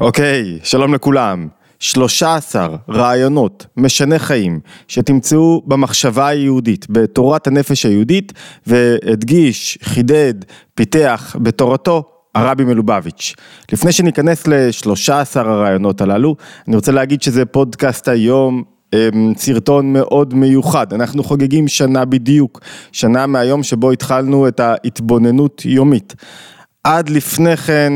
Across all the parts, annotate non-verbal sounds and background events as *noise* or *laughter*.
אוקיי, שלום לכולם. 13 רעיונות משנה חיים שתמצאו במחשבה היהודית, בתורת הנפש היהודית, והדגיש, חידד, פיתח בתורתו הרבי מלובביץ'. לפני שניכנס ל-13 הרעיונות הללו, אני רוצה להגיד שזה פודקאסט היום אמ, סרטון מאוד מיוחד, אנחנו חוגגים שנה בדיוק, שנה מהיום שבו התחלנו את ההתבוננות יומית. עד לפני כן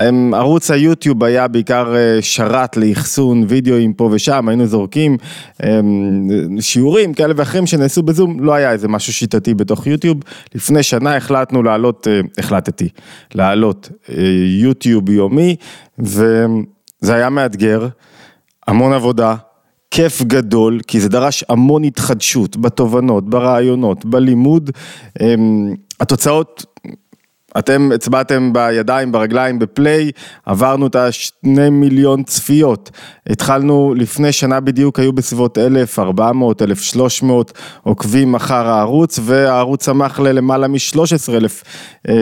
אמ, ערוץ היוטיוב היה בעיקר אה, שרת לאחסון וידאוים פה ושם, היינו זורקים אמ, שיעורים כאלה ואחרים שנעשו בזום, לא היה איזה משהו שיטתי בתוך יוטיוב. לפני שנה החלטנו לעלות, אה, החלטתי, לעלות אה, יוטיוב יומי, וזה היה מאתגר, המון עבודה. כיף גדול, כי זה דרש המון התחדשות בתובנות, ברעיונות, בלימוד. אמ, התוצאות אתם הצבעתם בידיים, ברגליים, בפליי, עברנו את השני מיליון צפיות. התחלנו לפני שנה בדיוק, היו בסביבות 1,400, 1,300 עוקבים אחר הערוץ, והערוץ צמח ללמעלה מ-13 אלף אה,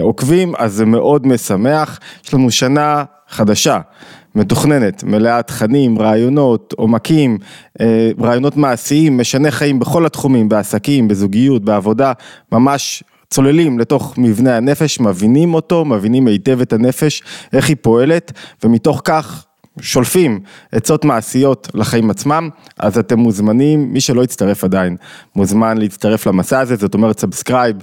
עוקבים, אז זה מאוד משמח. יש לנו שנה חדשה. מתוכננת, מלאה תכנים, רעיונות, עומקים, אה, רעיונות מעשיים, משני חיים בכל התחומים, בעסקים, בזוגיות, בעבודה, ממש צוללים לתוך מבנה הנפש, מבינים אותו, מבינים היטב את הנפש, איך היא פועלת, ומתוך כך שולפים עצות מעשיות לחיים עצמם, אז אתם מוזמנים, מי שלא יצטרף עדיין, מוזמן להצטרף למסע הזה, זאת אומרת subscribe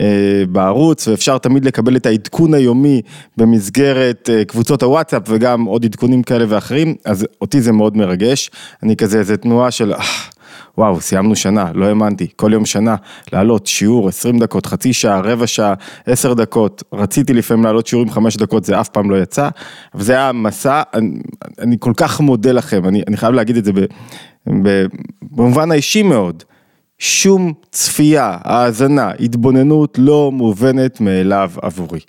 אה, בערוץ, ואפשר תמיד לקבל את העדכון היומי במסגרת אה, קבוצות הוואטסאפ וגם עוד עדכונים כאלה ואחרים, אז אותי זה מאוד מרגש, אני כזה איזה תנועה של... אה, וואו, סיימנו שנה, לא האמנתי, כל יום שנה, לעלות שיעור 20 דקות, חצי שעה, רבע שעה, 10 דקות, רציתי לפעמים לעלות שיעורים 5 דקות, זה אף פעם לא יצא, אבל זה היה מסע, אני, אני כל כך מודה לכם, אני, אני חייב להגיד את זה ב, ב, במובן האישי מאוד. שום צפייה, האזנה, התבוננות לא מובנת מאליו עבורי.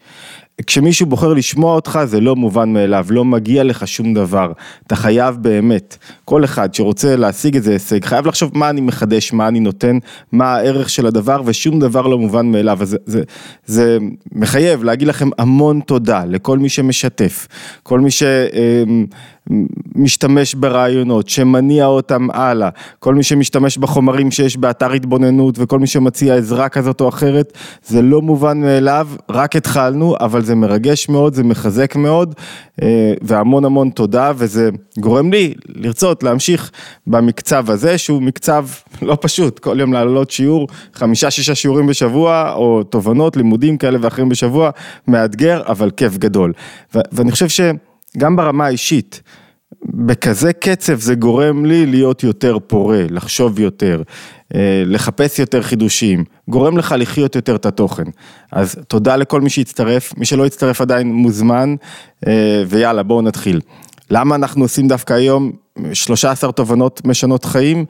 כשמישהו בוחר לשמוע אותך זה לא מובן מאליו, לא מגיע לך שום דבר, אתה חייב באמת, כל אחד שרוצה להשיג איזה הישג, חייב לחשוב מה אני מחדש, מה אני נותן, מה הערך של הדבר ושום דבר לא מובן מאליו, אז זה, זה, זה מחייב להגיד לכם המון תודה לכל מי שמשתף, כל מי ש... אמ, משתמש ברעיונות, שמניע אותם הלאה, כל מי שמשתמש בחומרים שיש באתר התבוננות וכל מי שמציע עזרה כזאת או אחרת, זה לא מובן מאליו, רק התחלנו, אבל זה מרגש מאוד, זה מחזק מאוד, אה, והמון המון תודה, וזה גורם לי לרצות להמשיך במקצב הזה, שהוא מקצב לא פשוט, כל יום לעלות שיעור, חמישה שישה שיעורים בשבוע, או תובנות, לימודים כאלה ואחרים בשבוע, מאתגר, אבל כיף גדול. ואני חושב ש... גם ברמה האישית, בכזה קצב זה גורם לי להיות יותר פורה, לחשוב יותר, אה, לחפש יותר חידושים, גורם לך לחיות יותר את התוכן. אז תודה לכל מי שהצטרף, מי שלא הצטרף עדיין מוזמן, אה, ויאללה בואו נתחיל. למה אנחנו עושים דווקא היום 13 תובנות משנות חיים,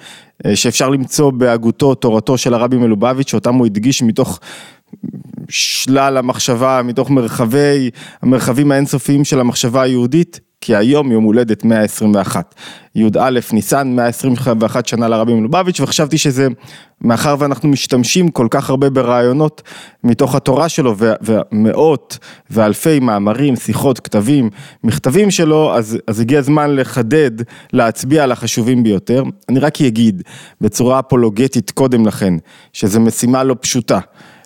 אה, שאפשר למצוא בהגותו, תורתו של הרבי מלובביץ', שאותם הוא הדגיש מתוך שלל המחשבה מתוך מרחבי, המרחבים האינסופיים של המחשבה היהודית, כי היום יום הולדת 121, י"א ניסן 121 שנה לרבי מלובביץ' וחשבתי שזה, מאחר ואנחנו משתמשים כל כך הרבה ברעיונות מתוך התורה שלו ומאות ואלפי מאמרים, שיחות, כתבים, מכתבים שלו, אז, אז הגיע הזמן לחדד, להצביע על החשובים ביותר. אני רק אגיד בצורה אפולוגטית קודם לכן, שזו משימה לא פשוטה.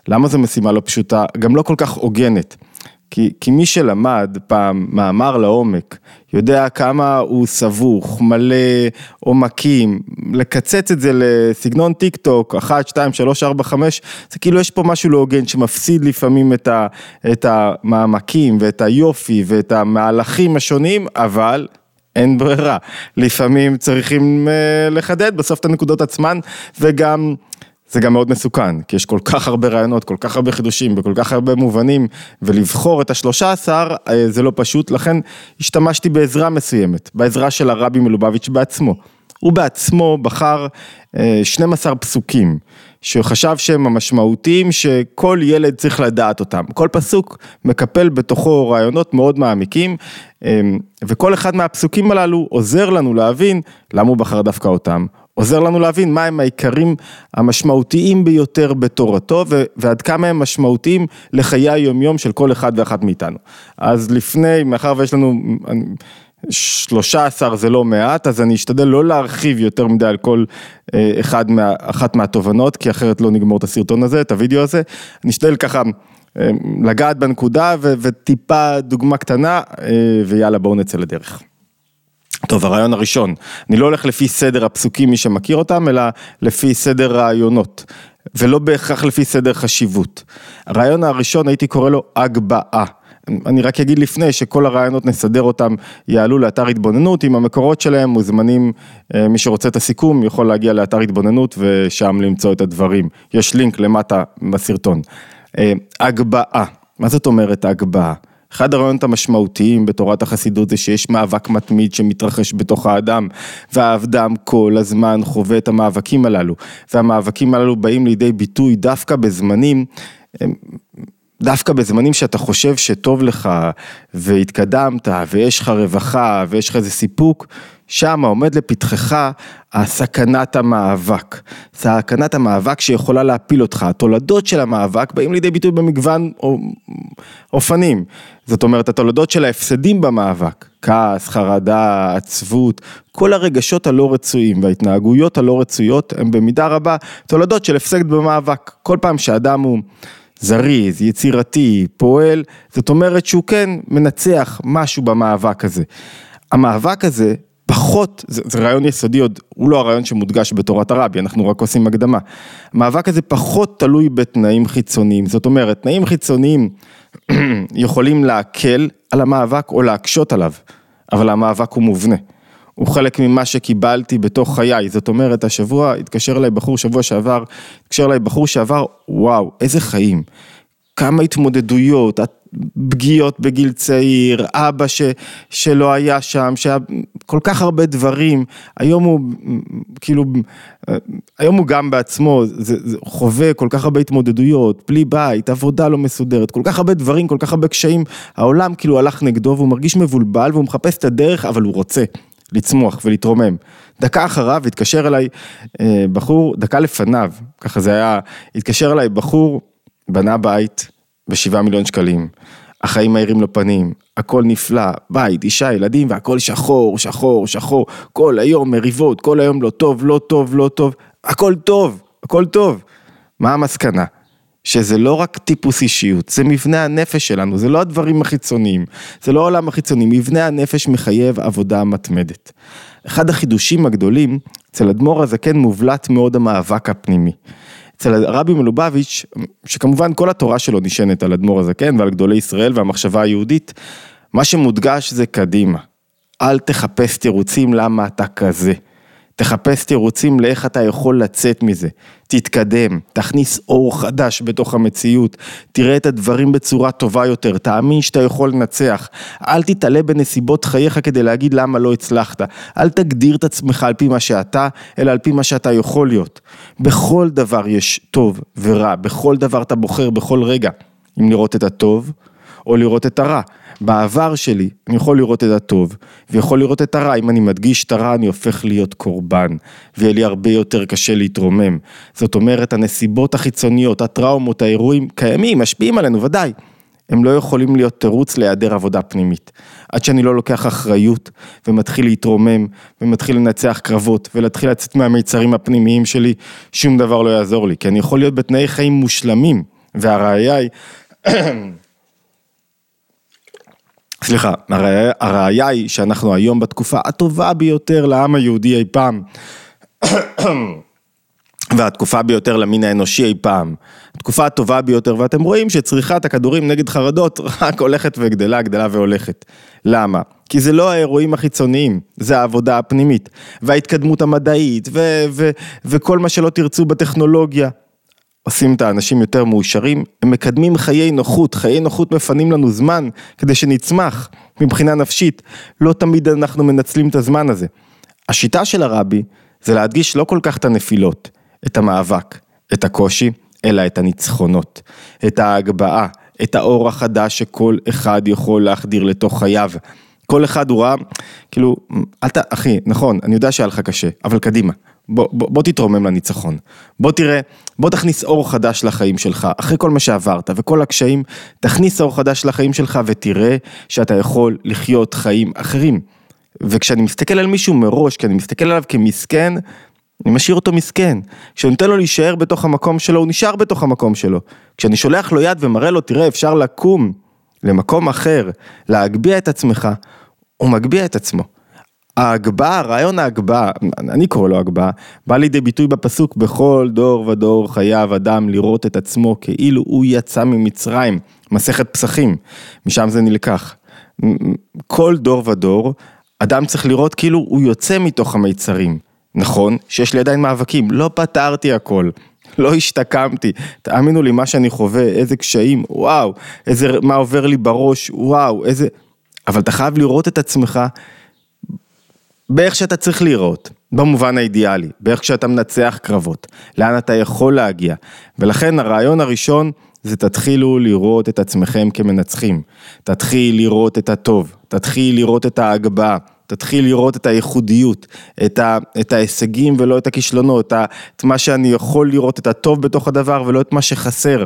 למה זו משימה לא פשוטה? גם לא כל כך הוגנת. כי, כי מי שלמד פעם מאמר לעומק, יודע כמה הוא סבוך, מלא עומקים, לקצץ את זה לסגנון טיק טוק, 1, 2, 3, 4, 5, זה כאילו יש פה משהו לא הוגן שמפסיד לפעמים את, ה, את המעמקים ואת היופי ואת המהלכים השונים, אבל אין ברירה, לפעמים צריכים אה, לחדד בסוף את הנקודות עצמן וגם זה גם מאוד מסוכן, כי יש כל כך הרבה רעיונות, כל כך הרבה חידושים, בכל כך הרבה מובנים, ולבחור את השלושה עשר אה, זה לא פשוט, לכן השתמשתי בעזרה מסוימת, בעזרה של הרבי מלובביץ' בעצמו. הוא בעצמו בחר 12 אה, פסוקים, שחשב שהם המשמעותיים שכל ילד צריך לדעת אותם. כל פסוק מקפל בתוכו רעיונות מאוד מעמיקים, אה, וכל אחד מהפסוקים הללו עוזר לנו להבין למה הוא בחר דווקא אותם, עוזר לנו להבין מהם העיקרים המשמעותיים ביותר בתורתו ועד כמה הם משמעותיים לחיי היומיום של כל אחד ואחת מאיתנו. אז לפני, מאחר ויש לנו... 13 זה לא מעט, אז אני אשתדל לא להרחיב יותר מדי על כל אה, אחד מה, אחת מהתובנות, כי אחרת לא נגמור את הסרטון הזה, את הוידאו הזה. אני אשתדל ככה אה, לגעת בנקודה ו, וטיפה דוגמה קטנה, אה, ויאללה בואו נצא לדרך. טוב, הרעיון הראשון, אני לא הולך לפי סדר הפסוקים, מי שמכיר אותם, אלא לפי סדר רעיונות, ולא בהכרח לפי סדר חשיבות. הרעיון הראשון הייתי קורא לו הגבהה. אני רק אגיד לפני שכל הרעיונות נסדר אותם, יעלו לאתר התבוננות, עם המקורות שלהם מוזמנים, אה, מי שרוצה את הסיכום יכול להגיע לאתר התבוננות ושם למצוא את הדברים. יש לינק למטה בסרטון. אה, הגבהה, מה זאת אומרת הגבהה? אחד הרעיונות המשמעותיים בתורת החסידות זה שיש מאבק מתמיד שמתרחש בתוך האדם, והאדם כל הזמן חווה את המאבקים הללו, והמאבקים הללו באים לידי ביטוי דווקא בזמנים דווקא בזמנים שאתה חושב שטוב לך והתקדמת ויש לך רווחה ויש לך איזה סיפוק, שם עומד לפתחך הסכנת המאבק. סכנת המאבק שיכולה להפיל אותך. התולדות של המאבק באים לידי ביטוי במגוון אופנים. זאת אומרת, התולדות של ההפסדים במאבק, כעס, חרדה, עצבות, כל הרגשות הלא רצויים וההתנהגויות הלא רצויות הם במידה רבה תולדות של הפסד במאבק. כל פעם שאדם הוא... זריז, יצירתי, פועל, זאת אומרת שהוא כן מנצח משהו במאבק הזה. המאבק הזה פחות, זה, זה רעיון יסודי עוד, הוא לא הרעיון שמודגש בתורת הרבי, אנחנו רק עושים הקדמה. המאבק הזה פחות תלוי בתנאים חיצוניים, זאת אומרת, תנאים חיצוניים *clears throat* יכולים להקל על המאבק או להקשות עליו, אבל המאבק הוא מובנה. הוא חלק ממה שקיבלתי בתוך חיי, זאת אומרת, השבוע התקשר אליי בחור, שבוע שעבר, התקשר אליי בחור שעבר, וואו, איזה חיים, כמה התמודדויות, פגיעות בגיל צעיר, אבא ש, שלא היה שם, שהיה כל כך הרבה דברים, היום הוא כאילו, היום הוא גם בעצמו זה, זה חווה כל כך הרבה התמודדויות, בלי בית, עבודה לא מסודרת, כל כך הרבה דברים, כל כך הרבה קשיים, העולם כאילו הלך נגדו והוא מרגיש מבולבל והוא מחפש את הדרך, אבל הוא רוצה. לצמוח ולהתרומם. דקה אחריו התקשר אליי אה, בחור, דקה לפניו, ככה זה היה, התקשר אליי בחור, בנה בית בשבעה מיליון שקלים, החיים מאירים לו פנים, הכל נפלא, בית, אישה, ילדים והכל שחור, שחור, שחור, כל היום מריבות, כל היום לא טוב, לא טוב, לא טוב, הכל טוב, הכל טוב. מה המסקנה? שזה לא רק טיפוס אישיות, זה מבנה הנפש שלנו, זה לא הדברים החיצוניים, זה לא העולם החיצוני, מבנה הנפש מחייב עבודה מתמדת. אחד החידושים הגדולים, אצל אדמו"ר הזקן מובלט מאוד המאבק הפנימי. אצל הרבי מלובביץ', שכמובן כל התורה שלו נשענת על אדמו"ר הזקן ועל גדולי ישראל והמחשבה היהודית, מה שמודגש זה קדימה. אל תחפש תירוצים למה אתה כזה. תחפש תירוצים לאיך אתה יכול לצאת מזה, תתקדם, תכניס אור חדש בתוך המציאות, תראה את הדברים בצורה טובה יותר, תאמין שאתה יכול לנצח, אל תתעלה בנסיבות חייך כדי להגיד למה לא הצלחת, אל תגדיר את עצמך על פי מה שאתה, אלא על פי מה שאתה יכול להיות. בכל דבר יש טוב ורע, בכל דבר אתה בוחר בכל רגע, אם לראות את הטוב או לראות את הרע. בעבר שלי אני יכול לראות את הטוב ויכול לראות את הרע, אם אני מדגיש את הרע אני הופך להיות קורבן ויהיה לי הרבה יותר קשה להתרומם. זאת אומרת הנסיבות החיצוניות, הטראומות, האירועים קיימים, משפיעים עלינו ודאי. הם לא יכולים להיות תירוץ להיעדר עבודה פנימית. עד שאני לא לוקח אחריות ומתחיל להתרומם ומתחיל לנצח קרבות ולהתחיל לצאת מהמיצרים הפנימיים שלי, שום דבר לא יעזור לי, כי אני יכול להיות בתנאי חיים מושלמים, והראיה היא *clears throat* סליחה, הראיה היא שאנחנו היום בתקופה הטובה ביותר לעם היהודי אי פעם. *coughs* והתקופה ביותר למין האנושי אי פעם. התקופה הטובה ביותר, ואתם רואים שצריכת הכדורים נגד חרדות *laughs* רק הולכת וגדלה, גדלה והולכת. למה? כי זה לא האירועים החיצוניים, זה העבודה הפנימית, וההתקדמות המדעית, ו- ו- וכל מה שלא תרצו בטכנולוגיה. עושים את האנשים יותר מאושרים, הם מקדמים חיי נוחות, חיי נוחות מפנים לנו זמן כדי שנצמח מבחינה נפשית, לא תמיד אנחנו מנצלים את הזמן הזה. השיטה של הרבי זה להדגיש לא כל כך את הנפילות, את המאבק, את הקושי, אלא את הניצחונות, את ההגבהה, את האור החדש שכל אחד יכול להחדיר לתוך חייו. כל אחד הוא ראה, כאילו, אל ת... אחי, נכון, אני יודע שהיה לך קשה, אבל קדימה. בוא, בוא, בוא תתרומם לניצחון. בוא תראה, בוא תכניס אור חדש לחיים שלך, אחרי כל מה שעברת וכל הקשיים, תכניס אור חדש לחיים שלך ותראה שאתה יכול לחיות חיים אחרים. וכשאני מסתכל על מישהו מראש, כי אני מסתכל עליו כמסכן, אני משאיר אותו מסכן. כשאני נותן לו להישאר בתוך המקום שלו, הוא נשאר בתוך המקום שלו. כשאני שולח לו יד ומראה לו, תראה, אפשר לקום למקום אחר, להגביה את עצמך, הוא מגביה את עצמו. ההגבהה, רעיון ההגבהה, אני קורא לו הגבהה, בא לידי ביטוי בפסוק, בכל דור ודור חייב אדם לראות את עצמו כאילו הוא יצא ממצרים, מסכת פסחים, משם זה נלקח. כל דור ודור, אדם צריך לראות כאילו הוא יוצא מתוך המיצרים. נכון שיש לי עדיין מאבקים, לא פתרתי הכל. לא השתקמתי, תאמינו לי מה שאני חווה, איזה קשיים, וואו, איזה, מה עובר לי בראש, וואו, איזה... אבל אתה חייב לראות את עצמך באיך שאתה צריך לראות, במובן האידיאלי, באיך שאתה מנצח קרבות, לאן אתה יכול להגיע. ולכן הרעיון הראשון זה תתחילו לראות את עצמכם כמנצחים. תתחיל לראות את הטוב, תתחיל לראות את ההגבהה, תתחיל לראות את הייחודיות, את, ה, את ההישגים ולא את הכישלונות, את, מה שאני יכול לראות, את הטוב בתוך הדבר ולא את מה שחסר.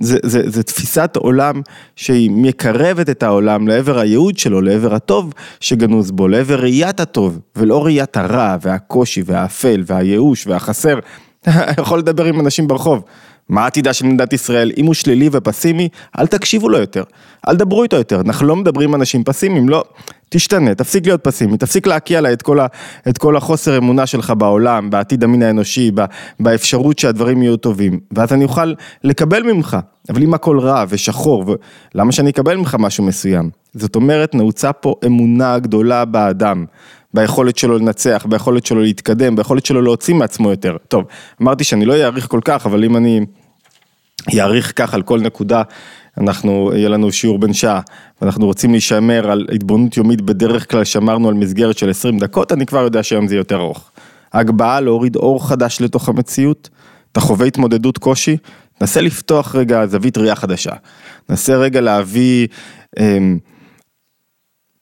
זה, זה, זה תפיסת עולם שהיא מקרבת את העולם לעבר הייעוד שלו, לעבר הטוב שגנוז בו, לעבר ראיית הטוב, ולא ראיית הרע והקושי והאפל והייאוש והחסר. *laughs* יכול לדבר עם אנשים ברחוב. מה עתידה של מדינת ישראל? אם הוא שלילי ופסימי, אל תקשיבו לו יותר. אל דברו איתו יותר. אנחנו לא מדברים עם אנשים פסימיים, לא. תשתנה, תפסיק להיות פסימי, תפסיק להקיע לה את כל, ה, את כל החוסר אמונה שלך בעולם, בעתיד המין האנושי, באפשרות שהדברים יהיו טובים. ואז אני אוכל לקבל ממך. אבל אם הכל רע ושחור, ו... למה שאני אקבל ממך משהו מסוים? זאת אומרת, נעוצה פה אמונה גדולה באדם. ביכולת שלו לנצח, ביכולת שלו להתקדם, ביכולת שלו להוציא מעצמו יותר. טוב, אמרתי שאני לא אאריך כל כך, אבל אם אני אאריך כך על כל נקודה, אנחנו, יהיה לנו שיעור בן שעה, ואנחנו רוצים להישמר על התבוננות יומית, בדרך כלל שמרנו על מסגרת של 20 דקות, אני כבר יודע שהיום זה יותר ארוך. הגבהה להוריד אור חדש לתוך המציאות, אתה חווה התמודדות קושי, נסה לפתוח רגע זווית ראייה חדשה, נסה רגע להביא... אה,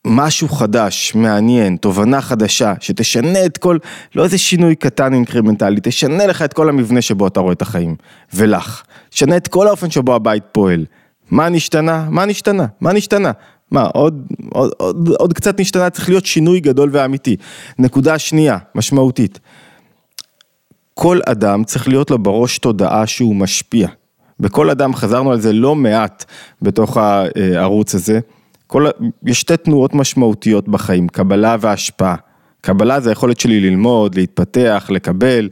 משהו חדש, מעניין, תובנה חדשה, שתשנה את כל, לא איזה שינוי קטן אינקרימנטלי, תשנה לך את כל המבנה שבו אתה רואה את החיים, ולך. תשנה את כל האופן שבו הבית פועל. מה נשתנה? מה נשתנה? מה נשתנה? מה, עוד, עוד, עוד, עוד קצת נשתנה, צריך להיות שינוי גדול ואמיתי. נקודה שנייה, משמעותית. כל אדם צריך להיות לו בראש תודעה שהוא משפיע. בכל אדם, חזרנו על זה לא מעט בתוך הערוץ הזה. כל, יש שתי תנועות משמעותיות בחיים, קבלה והשפעה. קבלה זה היכולת שלי ללמוד, להתפתח, לקבל,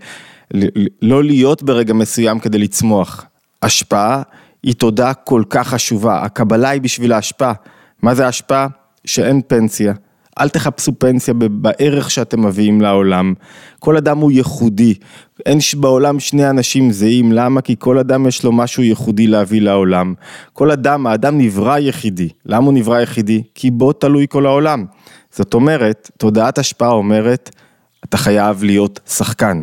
לא להיות ברגע מסוים כדי לצמוח. השפעה היא תודה כל כך חשובה, הקבלה היא בשביל ההשפעה. מה זה ההשפעה? שאין פנסיה. אל תחפשו פנסיה בערך שאתם מביאים לעולם. כל אדם הוא ייחודי. אין בעולם שני אנשים זהים, למה? כי כל אדם יש לו משהו ייחודי להביא לעולם. כל אדם, האדם נברא יחידי. למה הוא נברא יחידי? כי בו תלוי כל העולם. זאת אומרת, תודעת השפעה אומרת, אתה חייב להיות שחקן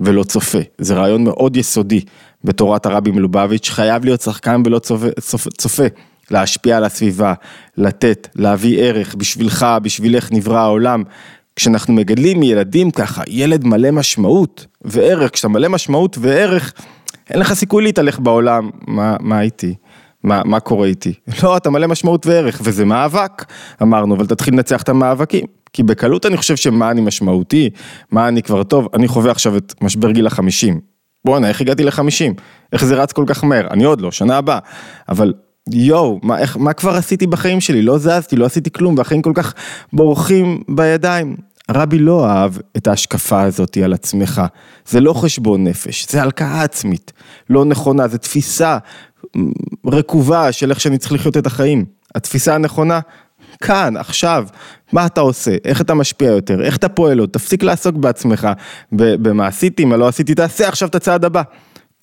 ולא צופה. זה רעיון מאוד יסודי בתורת הרבי מלובביץ', חייב להיות שחקן ולא צופה. צופה. להשפיע על הסביבה, לתת, להביא ערך, בשבילך, בשבילך נברא העולם. כשאנחנו מגדלים ילדים ככה, ילד מלא משמעות וערך, כשאתה מלא משמעות וערך, אין לך סיכוי להתהלך בעולם, מה, מה איתי? מה, מה קורה איתי? *laughs* לא, אתה מלא משמעות וערך, וזה מאבק, אמרנו, אבל תתחיל לנצח את המאבקים. כי בקלות אני חושב שמה אני משמעותי, מה אני כבר טוב, אני חווה עכשיו את משבר גיל החמישים. בואנה, איך הגעתי לחמישים? איך זה רץ כל כך מהר? אני עוד לא, שנה הבאה. אבל יואו, מה, איך, מה כבר עשיתי בחיים שלי? לא זזתי, לא עשיתי כלום, והחיים כל כך בורחים בידיים. רבי לא אהב את ההשקפה הזאת על עצמך. זה לא חשבון נפש, זה הלקאה עצמית. לא נכונה, זו תפיסה רקובה של איך שאני צריך לחיות את החיים. התפיסה הנכונה, כאן, עכשיו, מה אתה עושה, איך אתה משפיע יותר, איך אתה פועל עוד, תפסיק לעסוק בעצמך, במה עשיתי, מה לא עשיתי, תעשה עכשיו את הצעד הבא.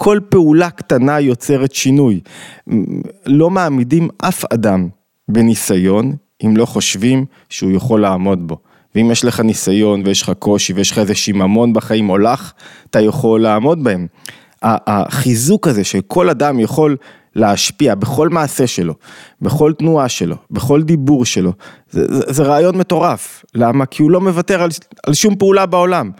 כל פעולה קטנה יוצרת שינוי. לא מעמידים אף אדם בניסיון אם לא חושבים שהוא יכול לעמוד בו. ואם יש לך ניסיון ויש לך קושי ויש לך איזה שיממון בחיים או לך, אתה יכול לעמוד בהם. החיזוק הזה שכל אדם יכול להשפיע בכל מעשה שלו, בכל תנועה שלו, בכל דיבור שלו, זה, זה, זה רעיון מטורף. למה? כי הוא לא מוותר על, על שום פעולה בעולם.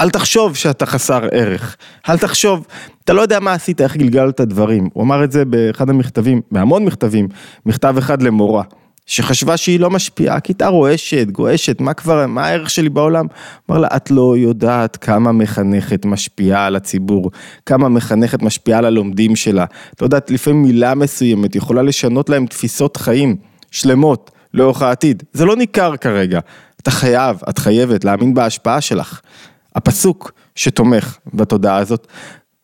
אל תחשוב שאתה חסר ערך, אל תחשוב, אתה לא יודע מה עשית, איך גלגלת דברים. הוא אמר את זה באחד המכתבים, בהמון מכתבים, מכתב אחד למורה. שחשבה שהיא לא משפיעה, כיתה רועשת, גועשת, מה כבר, מה הערך שלי בעולם? אמר לה, את לא יודעת כמה מחנכת משפיעה על הציבור, כמה מחנכת משפיעה על הלומדים שלה. את לא יודעת, לפעמים מילה מסוימת יכולה לשנות להם תפיסות חיים שלמות לאורך העתיד. זה לא ניכר כרגע. אתה חייב, את חייבת להאמין בהשפעה שלך. הפסוק שתומך בתודעה הזאת,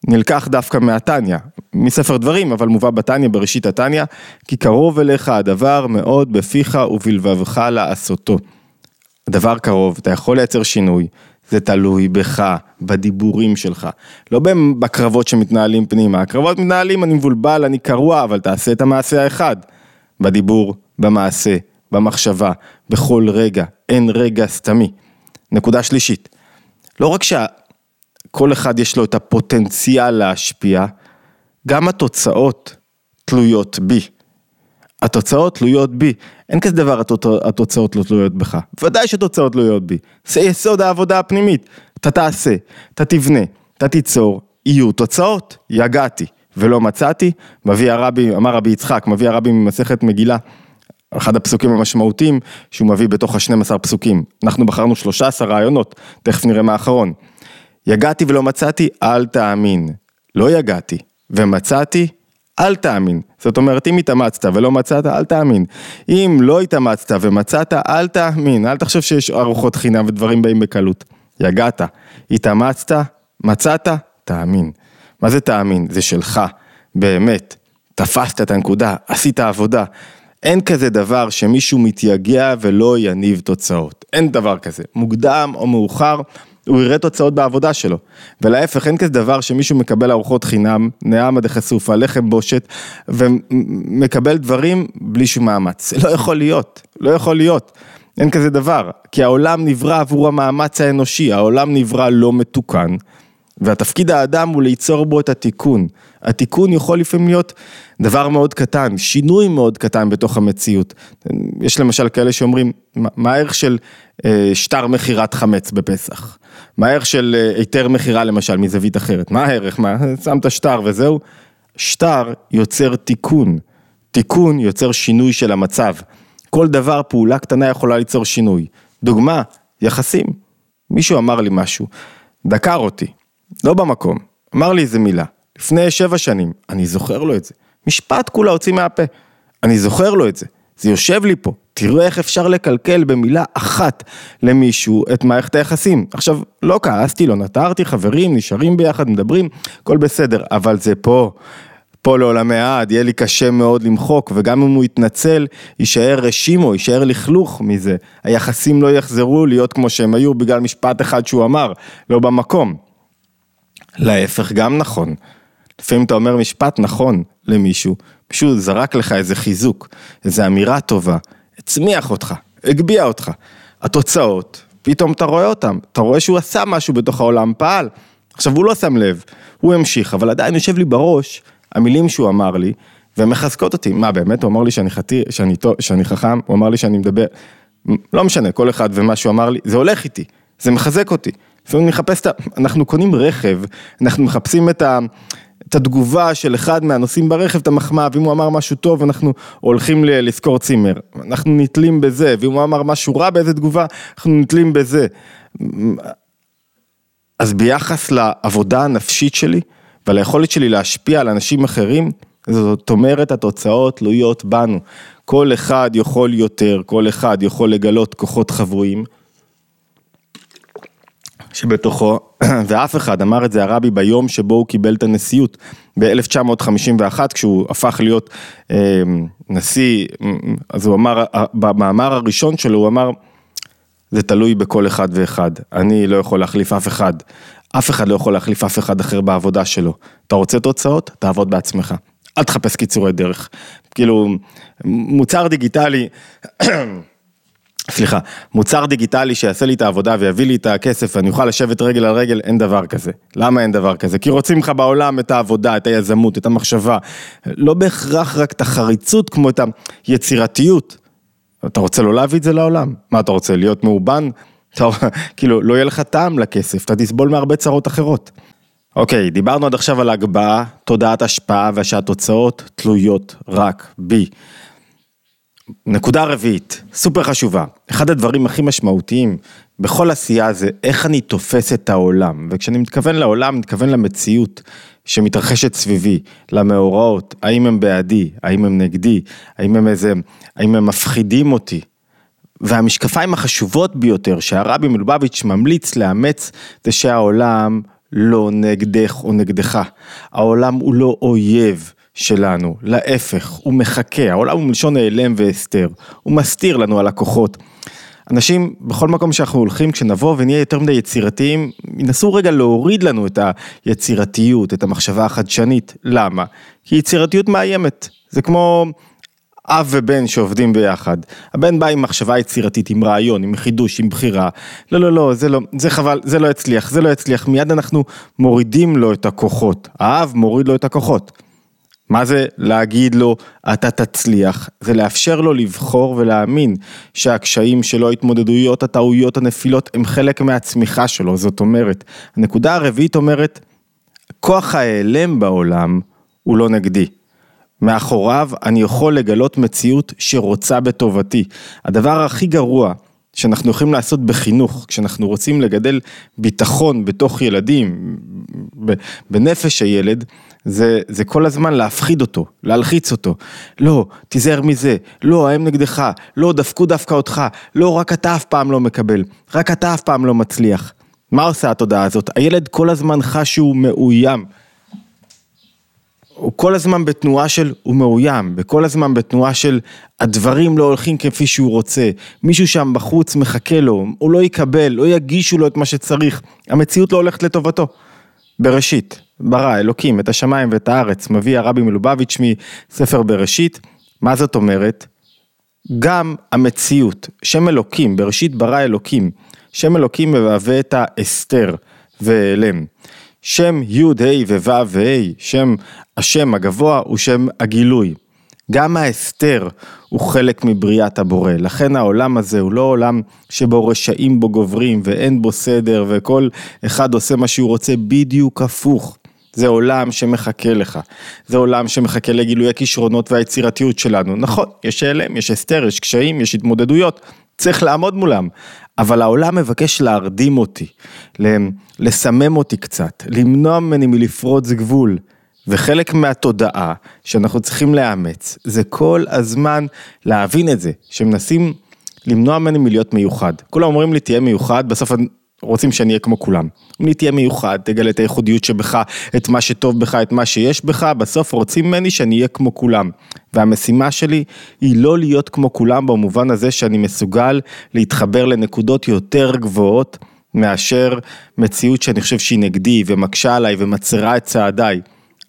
נלקח דווקא מהתניא, מספר דברים, אבל מובא בתניא, בראשית התניא, כי קרוב אליך הדבר מאוד בפיך ובלבבך לעשותו. הדבר קרוב, אתה יכול לייצר שינוי, זה תלוי בך, בדיבורים שלך. לא בקרבות שמתנהלים פנימה, הקרבות מתנהלים, אני מבולבל, אני קרוע, אבל תעשה את המעשה האחד. בדיבור, במעשה, במחשבה, בכל רגע, אין רגע סתמי. נקודה שלישית, לא רק שה... כל אחד יש לו את הפוטנציאל להשפיע, גם התוצאות תלויות בי. התוצאות תלויות בי, אין כזה דבר התוצאות לא תלויות בך, ודאי שתוצאות תלויות בי, זה יסוד העבודה הפנימית, אתה תעשה, אתה תבנה, אתה תיצור, יהיו תוצאות, יגעתי ולא מצאתי, מביא הרבי, אמר רבי יצחק, מביא הרבי ממסכת מגילה, אחד הפסוקים המשמעותיים שהוא מביא בתוך ה-12 פסוקים, אנחנו בחרנו 13 רעיונות, תכף נראה מה האחרון. יגעתי ולא מצאתי, אל תאמין. לא יגעתי ומצאתי, אל תאמין. זאת אומרת, אם התאמצת ולא מצאת, אל תאמין. אם לא התאמצת ומצאת, אל תאמין. אל תחשוב שיש ארוחות חינם ודברים באים בקלות. יגעת, התאמצת, מצאת, תאמין. מה זה תאמין? זה שלך, באמת. תפסת את הנקודה, עשית עבודה. אין כזה דבר שמישהו מתייגע ולא יניב תוצאות. אין דבר כזה. מוקדם או מאוחר, הוא יראה תוצאות בעבודה שלו. ולהפך, אין כזה דבר שמישהו מקבל ארוחות חינם, נעמה דחשופה, לחם בושת, ומקבל דברים בלי שום מאמץ. *laughs* לא יכול להיות, לא יכול להיות. אין כזה דבר, כי העולם נברא עבור המאמץ האנושי, העולם נברא לא מתוקן. והתפקיד האדם הוא ליצור בו את התיקון. התיקון יכול לפעמים להיות דבר מאוד קטן, שינוי מאוד קטן בתוך המציאות. יש למשל כאלה שאומרים, מה הערך של אה, שטר מכירת חמץ בפסח? מה הערך של אה, היתר מכירה למשל מזווית אחרת? מה הערך? מה? שמת שטר וזהו? שטר יוצר תיקון. תיקון יוצר שינוי של המצב. כל דבר, פעולה קטנה יכולה ליצור שינוי. דוגמה, יחסים. מישהו אמר לי משהו, דקר אותי. לא במקום, אמר לי איזה מילה, לפני שבע שנים, אני זוכר לו את זה. משפט כולה הוציא מהפה, אני זוכר לו את זה, זה יושב לי פה, תראו איך אפשר לקלקל במילה אחת למישהו את מערכת היחסים. עכשיו, לא כעסתי, לא נטרתי, חברים, נשארים ביחד, מדברים, הכל בסדר, אבל זה פה. פה לעולמי עד, יהיה לי קשה מאוד למחוק, וגם אם הוא יתנצל, יישאר רשימו, יישאר לכלוך מזה. היחסים לא יחזרו להיות כמו שהם היו בגלל משפט אחד שהוא אמר, לא במקום. להפך גם נכון. לפעמים אתה אומר משפט נכון למישהו, מישהו זרק לך איזה חיזוק, איזה אמירה טובה, הצמיח אותך, הגביה אותך. התוצאות, פתאום אתה רואה אותם, אתה רואה שהוא עשה משהו בתוך העולם, פעל. עכשיו הוא לא שם לב, הוא המשיך, אבל עדיין יושב לי בראש המילים שהוא אמר לי, והן מחזקות אותי. מה באמת, הוא אמר לי שאני חתיר, שאני, שאני חכם, הוא אמר לי שאני מדבר, לא משנה, כל אחד ומה שהוא אמר לי, זה הולך איתי, זה מחזק אותי. לפעמים נחפש את ה... אנחנו קונים רכב, אנחנו מחפשים את ה... את התגובה של אחד מהנוסעים ברכב, את המחמאה, ואם הוא אמר משהו טוב, אנחנו הולכים לשכור צימר. אנחנו נתלים בזה, ואם הוא אמר משהו רע באיזה תגובה, אנחנו נתלים בזה. אז ביחס לעבודה הנפשית שלי, ועל היכולת שלי להשפיע על אנשים אחרים, זאת אומרת התוצאות תלויות בנו. כל אחד יכול יותר, כל אחד יכול לגלות כוחות חבויים. שבתוכו, *clears throat* ואף אחד, אמר את זה הרבי ביום שבו הוא קיבל את הנשיאות, ב-1951, כשהוא הפך להיות אה, נשיא, אז הוא אמר, במאמר הראשון שלו, הוא אמר, זה תלוי בכל אחד ואחד, אני לא יכול להחליף אף אחד, אף אחד לא יכול להחליף אף אחד אחר בעבודה שלו. אתה רוצה תוצאות? תעבוד בעצמך. אל תחפש קיצורי דרך. כאילו, מוצר דיגיטלי, *clears throat* סליחה, מוצר דיגיטלי שיעשה לי את העבודה ויביא לי את הכסף ואני אוכל לשבת רגל על רגל, אין דבר כזה. למה אין דבר כזה? כי רוצים לך בעולם את העבודה, את היזמות, את המחשבה. לא בהכרח רק את החריצות כמו את היצירתיות. אתה רוצה לא להביא את זה לעולם? מה אתה רוצה, להיות מאובן? אתה, כאילו, לא יהיה לך טעם לכסף, אתה תסבול מהרבה צרות אחרות. אוקיי, דיברנו עד עכשיו על הגבהה, תודעת השפעה ושהתוצאות תלויות רק בי. נקודה רביעית, סופר חשובה, אחד הדברים הכי משמעותיים בכל עשייה זה איך אני תופס את העולם, וכשאני מתכוון לעולם, אני מתכוון למציאות שמתרחשת סביבי, למאורעות, האם הם בעדי, האם הם נגדי, האם הם איזה, האם הם מפחידים אותי. והמשקפיים החשובות ביותר שהרבי מלובביץ' ממליץ לאמץ זה שהעולם לא נגדך או נגדך, העולם הוא לא אויב. שלנו, להפך, הוא מחכה, העולם הוא מלשון נעלם והסתר, הוא מסתיר לנו על הכוחות. אנשים, בכל מקום שאנחנו הולכים, כשנבוא ונהיה יותר מדי יצירתיים, ינסו רגע להוריד לנו את היצירתיות, את המחשבה החדשנית. למה? כי יצירתיות מאיימת. זה כמו אב ובן שעובדים ביחד. הבן בא עם מחשבה יצירתית, עם רעיון, עם חידוש, עם בחירה. לא, לא, לא, זה לא, זה חבל, זה לא יצליח, זה לא יצליח. מיד אנחנו מורידים לו את הכוחות. האב מוריד לו את הכוחות. מה זה להגיד לו אתה תצליח? זה לאפשר לו לבחור ולהאמין שהקשיים שלו, ההתמודדויות, הטעויות, הנפילות הם חלק מהצמיחה שלו, זאת אומרת, הנקודה הרביעית אומרת, כוח ההיעלם בעולם הוא לא נגדי. מאחוריו אני יכול לגלות מציאות שרוצה בטובתי. הדבר הכי גרוע שאנחנו יכולים לעשות בחינוך, כשאנחנו רוצים לגדל ביטחון בתוך ילדים, בנפש הילד, זה, זה כל הזמן להפחיד אותו, להלחיץ אותו. לא, תיזהר מזה, לא, הם נגדך, לא, דפקו דווקא אותך, לא, רק אתה אף פעם לא מקבל, רק אתה אף פעם לא מצליח. מה עושה התודעה הזאת? הילד כל הזמן חש שהוא מאוים. הוא כל הזמן בתנועה של הוא מאוים, וכל הזמן בתנועה של הדברים לא הולכים כפי שהוא רוצה, מישהו שם בחוץ מחכה לו, הוא לא יקבל, לא יגישו לו את מה שצריך, המציאות לא הולכת לטובתו. בראשית, ברא אלוקים את השמיים ואת הארץ, מביא הרבי מלובביץ' מספר בראשית, מה זאת אומרת? גם המציאות, שם אלוקים, בראשית ברא אלוקים, שם אלוקים מהווה את האסתר ואלם. שם י' ה' וו' וה', שם השם הגבוה הוא שם הגילוי. גם ההסתר הוא חלק מבריאת הבורא, לכן העולם הזה הוא לא עולם שבו רשעים בו גוברים ואין בו סדר וכל אחד עושה מה שהוא רוצה בדיוק הפוך. זה עולם שמחכה לך, זה עולם שמחכה לגילוי הכישרונות והיצירתיות שלנו. נכון, יש הלם, יש הסתר, יש קשיים, יש התמודדויות, צריך לעמוד מולם, אבל העולם מבקש להרדים אותי, לסמם אותי קצת, למנוע ממני מלפרוץ גבול. וחלק מהתודעה שאנחנו צריכים לאמץ, זה כל הזמן להבין את זה, שמנסים למנוע ממני מלהיות מיוחד. כולם אומרים לי תהיה מיוחד, בסוף רוצים שאני אהיה כמו כולם. אם לי תהיה מיוחד, תגלה את הייחודיות שבך, את מה שטוב בך, את מה שיש בך, בסוף רוצים ממני שאני אהיה כמו כולם. והמשימה שלי היא לא להיות כמו כולם במובן הזה שאני מסוגל להתחבר לנקודות יותר גבוהות מאשר מציאות שאני חושב שהיא נגדי ומקשה עליי ומצרה את צעדיי.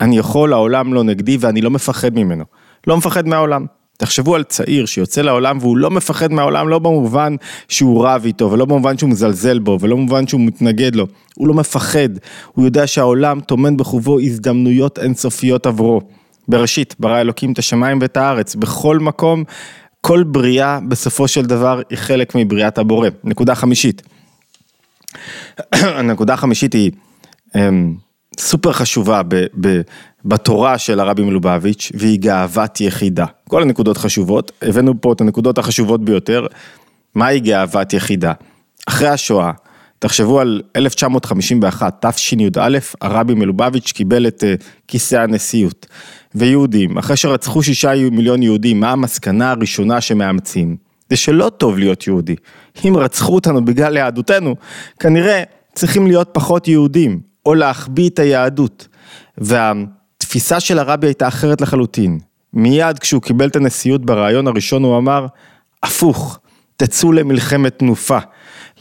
אני יכול, העולם לא נגדי ואני לא מפחד ממנו. לא מפחד מהעולם. תחשבו על צעיר שיוצא לעולם והוא לא מפחד מהעולם, לא במובן שהוא רב איתו, ולא במובן שהוא מזלזל בו, ולא במובן שהוא מתנגד לו. הוא לא מפחד, הוא יודע שהעולם טומן בחובו הזדמנויות אינסופיות עבורו. בראשית, ברא אלוקים את השמיים ואת הארץ, בכל מקום, כל בריאה בסופו של דבר היא חלק מבריאת הבורא. נקודה חמישית. *clears throat* הנקודה החמישית היא אמ, סופר חשובה ב, ב, בתורה של הרבי מלובביץ', והיא גאוות יחידה. כל הנקודות חשובות, הבאנו פה את הנקודות החשובות ביותר. מהי גאוות יחידה? אחרי השואה, תחשבו על 1951, תשי"א, הרבי מלובביץ' קיבל את uh, כיסא הנשיאות. ויהודים, אחרי שרצחו שישה מיליון יהודים, מה המסקנה הראשונה שמאמצים? זה שלא טוב להיות יהודי. אם רצחו אותנו בגלל יהדותנו, כנראה צריכים להיות פחות יהודים, או להחביא את היהדות. והתפיסה של הרבי הייתה אחרת לחלוטין. מיד כשהוא קיבל את הנשיאות ברעיון הראשון הוא אמר, הפוך, תצאו למלחמת תנופה.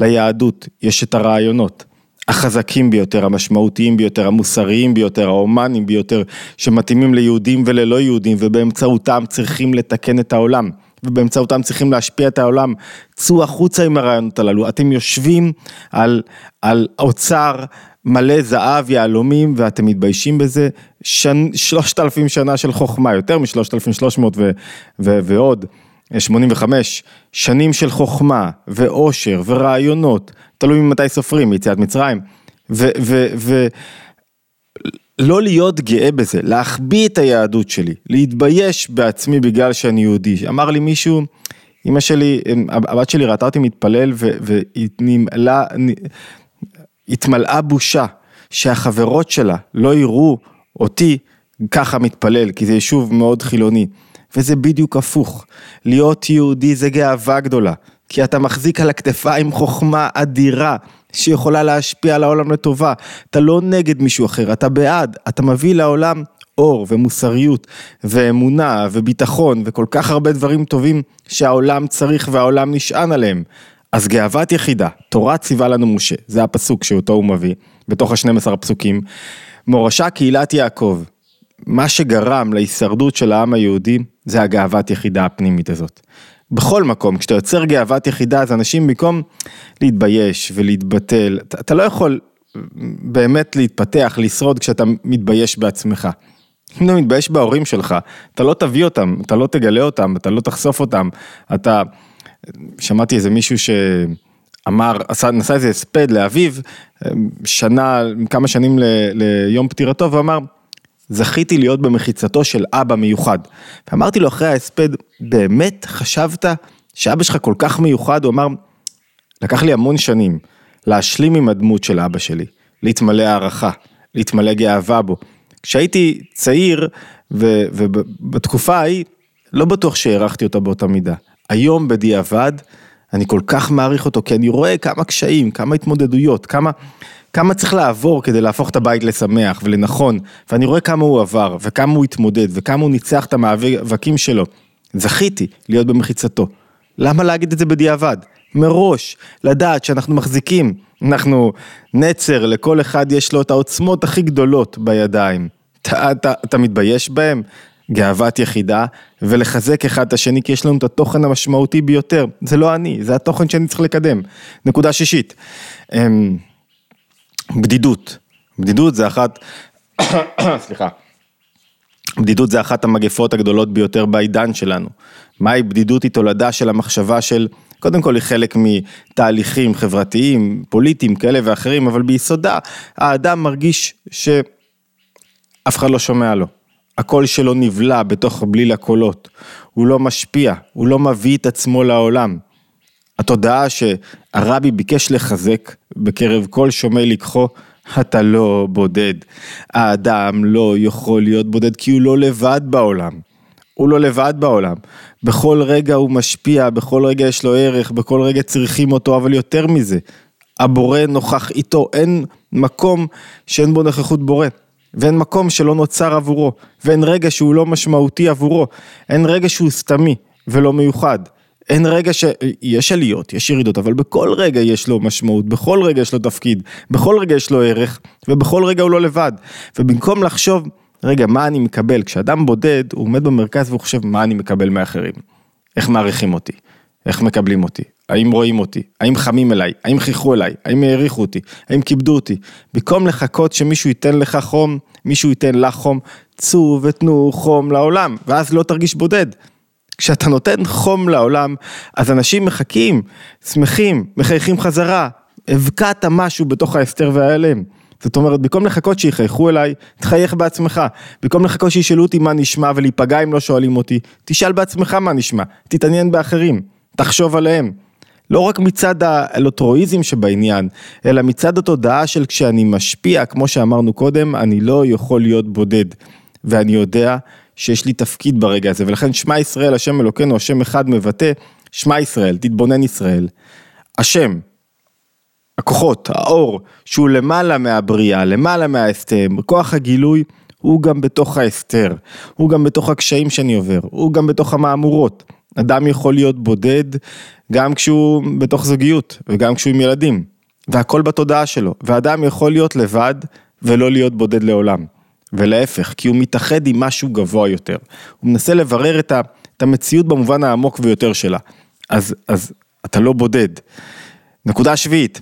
ליהדות יש את הרעיונות. החזקים ביותר, המשמעותיים ביותר, המוסריים ביותר, ההומניים ביותר, שמתאימים ליהודים וללא יהודים, ובאמצעותם צריכים לתקן את העולם. ובאמצעותם צריכים להשפיע את העולם, צאו החוצה עם הרעיונות הללו, אתם יושבים על, על אוצר מלא זהב, יהלומים, ואתם מתביישים בזה, שלושת אלפים שנה של חוכמה, יותר משלושת אלפים שלוש מאות ועוד. 85, שנים של חוכמה ואושר ורעיונות, תלוי ממתי סופרים, יציאת מצרים, ולא להיות גאה בזה, להחביא את היהדות שלי, להתבייש בעצמי בגלל שאני יהודי. אמר לי מישהו, אמא שלי, הבת שלי ראתה אותי מתפלל והתמלאה בושה שהחברות שלה לא יראו אותי ככה מתפלל, כי זה יישוב מאוד חילוני. וזה בדיוק הפוך. להיות יהודי זה גאווה גדולה, כי אתה מחזיק על הכתפיים חוכמה אדירה. שיכולה להשפיע על העולם לטובה. אתה לא נגד מישהו אחר, אתה בעד, אתה מביא לעולם אור ומוסריות ואמונה וביטחון וכל כך הרבה דברים טובים שהעולם צריך והעולם נשען עליהם. אז גאוות יחידה, תורה ציווה לנו משה, זה הפסוק שאותו הוא מביא, בתוך השנים עשר הפסוקים. מורשה קהילת יעקב, מה שגרם להישרדות של העם היהודי זה הגאוות יחידה הפנימית הזאת. בכל מקום, כשאתה יוצר גאוות יחידה, אז אנשים במקום להתבייש ולהתבטל, אתה, אתה לא יכול באמת להתפתח, לשרוד כשאתה מתבייש בעצמך. אם אתה מתבייש בהורים שלך, אתה לא תביא אותם, אתה לא תגלה אותם, אתה לא תחשוף אותם, אתה, שמעתי איזה מישהו שאמר, עשה, נסע איזה הספד לאביו, שנה, כמה שנים ל, ליום פטירתו, ואמר, זכיתי להיות במחיצתו של אבא מיוחד. ואמרתי לו אחרי ההספד, באמת חשבת שאבא שלך כל כך מיוחד? הוא אמר, לקח לי המון שנים להשלים עם הדמות של אבא שלי, להתמלא הערכה, להתמלא גאווה בו. כשהייתי צעיר ובתקופה ההיא, לא בטוח שהערכתי אותה באותה מידה. היום בדיעבד, אני כל כך מעריך אותו, כי אני רואה כמה קשיים, כמה התמודדויות, כמה... כמה צריך לעבור כדי להפוך את הבית לשמח ולנכון, ואני רואה כמה הוא עבר, וכמה הוא התמודד, וכמה הוא ניצח את המאבקים שלו. זכיתי להיות במחיצתו. למה להגיד את זה בדיעבד? מראש, לדעת שאנחנו מחזיקים, אנחנו נצר, לכל אחד יש לו את העוצמות הכי גדולות בידיים. אתה, אתה, אתה מתבייש בהם? גאוות יחידה, ולחזק אחד את השני, כי יש לנו את התוכן המשמעותי ביותר. זה לא אני, זה התוכן שאני צריך לקדם. נקודה שישית. אמ, בדידות, בדידות זה אחת, *coughs* סליחה, בדידות זה אחת המגפות הגדולות ביותר בעידן שלנו. מהי בדידות היא תולדה של המחשבה של, קודם כל היא חלק מתהליכים חברתיים, פוליטיים כאלה ואחרים, אבל ביסודה האדם מרגיש שאף אחד לא שומע לו. הקול שלו נבלע בתוך בליל הקולות, הוא לא משפיע, הוא לא מביא את עצמו לעולם. התודעה שהרבי ביקש לחזק בקרב כל שומעי לקחו, אתה לא בודד. האדם לא יכול להיות בודד כי הוא לא לבד בעולם. הוא לא לבד בעולם. בכל רגע הוא משפיע, בכל רגע יש לו ערך, בכל רגע צריכים אותו, אבל יותר מזה, הבורא נוכח איתו, אין מקום שאין בו נוכחות בורא. ואין מקום שלא נוצר עבורו, ואין רגע שהוא לא משמעותי עבורו, אין רגע שהוא סתמי ולא מיוחד. אין רגע שיש עליות, יש ירידות, אבל בכל רגע יש לו משמעות, בכל רגע יש לו תפקיד, בכל רגע יש לו ערך, ובכל רגע הוא לא לבד. ובמקום לחשוב, רגע, מה אני מקבל? כשאדם בודד, הוא עומד במרכז והוא חושב, מה אני מקבל מאחרים? איך מעריכים אותי? איך מקבלים אותי? האם רואים אותי? האם חמים אליי? האם חייכו אליי? האם העריכו אותי? האם כיבדו אותי? במקום לחכות שמישהו ייתן לך חום, מישהו ייתן לך חום, צאו ותנו חום לעולם, ואז לא תרגיש בודד. כשאתה נותן חום לעולם, אז אנשים מחכים, שמחים, מחייכים חזרה, הבקעת משהו בתוך ההסתר וההלם. זאת אומרת, במקום לחכות שיחייכו אליי, תחייך בעצמך. במקום לחכות שישאלו אותי מה נשמע ולהיפגע אם לא שואלים אותי, תשאל בעצמך מה נשמע, תתעניין באחרים, תחשוב עליהם. לא רק מצד האלוטרואיזם שבעניין, אלא מצד התודעה של כשאני משפיע, כמו שאמרנו קודם, אני לא יכול להיות בודד. ואני יודע שיש לי תפקיד ברגע הזה, ולכן שמע ישראל, השם אלוקינו, השם אחד מבטא, שמע ישראל, תתבונן ישראל. השם, הכוחות, האור, שהוא למעלה מהבריאה, למעלה מההסתר, כוח הגילוי, הוא גם בתוך ההסתר, הוא גם בתוך הקשיים שאני עובר, הוא גם בתוך המהמורות. אדם יכול להיות בודד גם כשהוא בתוך זוגיות וגם כשהוא עם ילדים, והכל בתודעה שלו, ואדם יכול להיות לבד ולא להיות בודד לעולם. ולהפך, כי הוא מתאחד עם משהו גבוה יותר. הוא מנסה לברר את את המציאות במובן העמוק ביותר שלה. אז, אז אתה לא בודד. נקודה שביעית,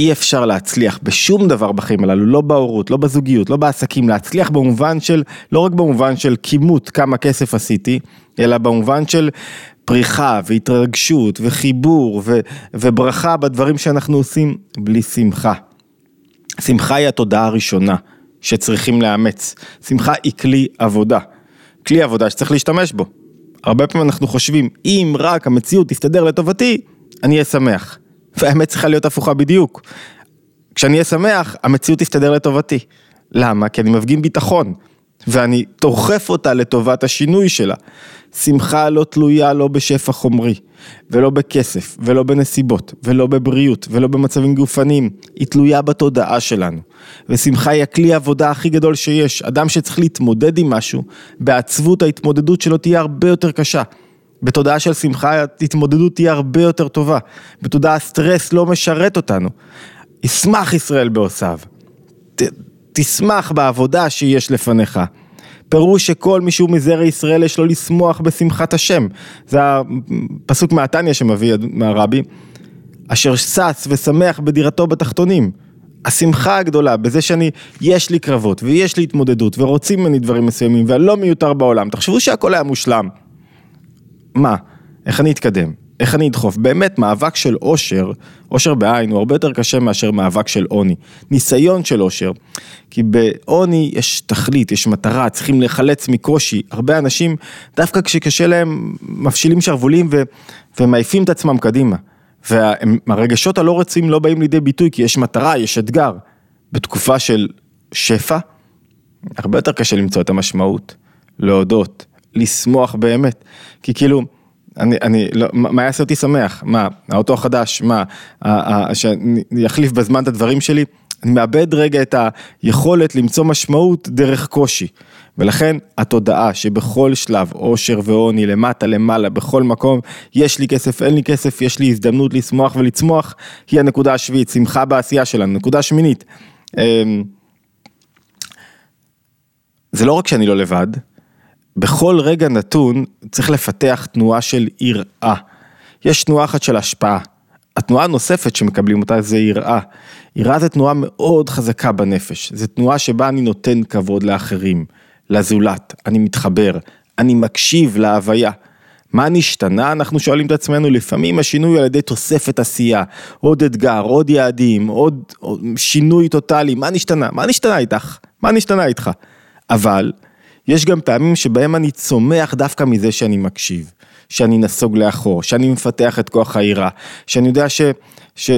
אי אפשר להצליח בשום דבר בחיים הללו, לא בהורות, לא בזוגיות, לא בעסקים, להצליח במובן של, לא רק במובן של כימות כמה כסף עשיתי, אלא במובן של פריחה והתרגשות וחיבור ו, וברכה בדברים שאנחנו עושים בלי שמחה. שמחה היא התודעה הראשונה שצריכים לאמץ. שמחה היא כלי עבודה. כלי עבודה שצריך להשתמש בו. הרבה פעמים אנחנו חושבים, אם רק המציאות תסתדר לטובתי, אני אהיה שמח. והאמת צריכה להיות הפוכה בדיוק. כשאני אהיה שמח, המציאות תסתדר לטובתי. למה? כי אני מפגין ביטחון. ואני דוחף אותה לטובת השינוי שלה. שמחה לא תלויה לא בשפע חומרי, ולא בכסף, ולא בנסיבות, ולא בבריאות, ולא במצבים גופניים, היא תלויה בתודעה שלנו. ושמחה היא הכלי העבודה הכי גדול שיש. אדם שצריך להתמודד עם משהו, בעצבות ההתמודדות שלו תהיה הרבה יותר קשה. בתודעה של שמחה ההתמודדות תהיה הרבה יותר טובה. בתודעה הסטרס לא משרת אותנו. ישמח ישראל בעושיו. תשמח בעבודה שיש לפניך. פירוש שכל מי שהוא מזרע ישראל יש לו לשמוח בשמחת השם. זה הפסוק מהתניא שמביא מהרבי, אשר שש ושמח בדירתו בתחתונים. השמחה הגדולה בזה שאני, יש לי קרבות ויש לי התמודדות ורוצים ממני דברים מסוימים ואני לא מיותר בעולם. תחשבו שהכל היה מושלם. מה? איך אני אתקדם? איך אני אדחוף? באמת, מאבק של אושר, אושר בעין, הוא הרבה יותר קשה מאשר מאבק של עוני. ניסיון של אושר. כי בעוני יש תכלית, יש מטרה, צריכים לחלץ מקושי. הרבה אנשים, דווקא כשקשה להם, מפשילים שרוולים ו... ומעיפים את עצמם קדימה. והרגשות הלא רצויים לא באים לידי ביטוי, כי יש מטרה, יש אתגר. בתקופה של שפע, הרבה יותר קשה למצוא את המשמעות, להודות, לשמוח באמת. כי כאילו, אני, אני, לא, מה יעשה אותי שמח? מה, האוטו החדש? מה, שאני אחליף בזמן את הדברים שלי? אני מאבד רגע את היכולת למצוא משמעות דרך קושי. ולכן התודעה שבכל שלב, עושר ועוני, למטה, למעלה, בכל מקום, יש לי כסף, אין לי כסף, יש לי הזדמנות לשמוח ולצמוח, היא הנקודה השביעית, שמחה בעשייה שלנו. נקודה שמינית. אמ, זה לא רק שאני לא לבד, בכל רגע נתון צריך לפתח תנועה של יראה. יש תנועה אחת של השפעה. התנועה הנוספת שמקבלים אותה זה יראה. יראה זה תנועה מאוד חזקה בנפש. זו תנועה שבה אני נותן כבוד לאחרים, לזולת, אני מתחבר, אני מקשיב להוויה. מה נשתנה? אנחנו שואלים את עצמנו, לפעמים השינוי על ידי תוספת עשייה, עוד אתגר, עוד יעדים, עוד, עוד שינוי טוטאלי, מה נשתנה? מה נשתנה איתך? מה נשתנה איתך? אבל יש גם פעמים שבהם אני צומח דווקא מזה שאני מקשיב, שאני נסוג לאחור, שאני מפתח את כוח העירה, שאני יודע ש, ש,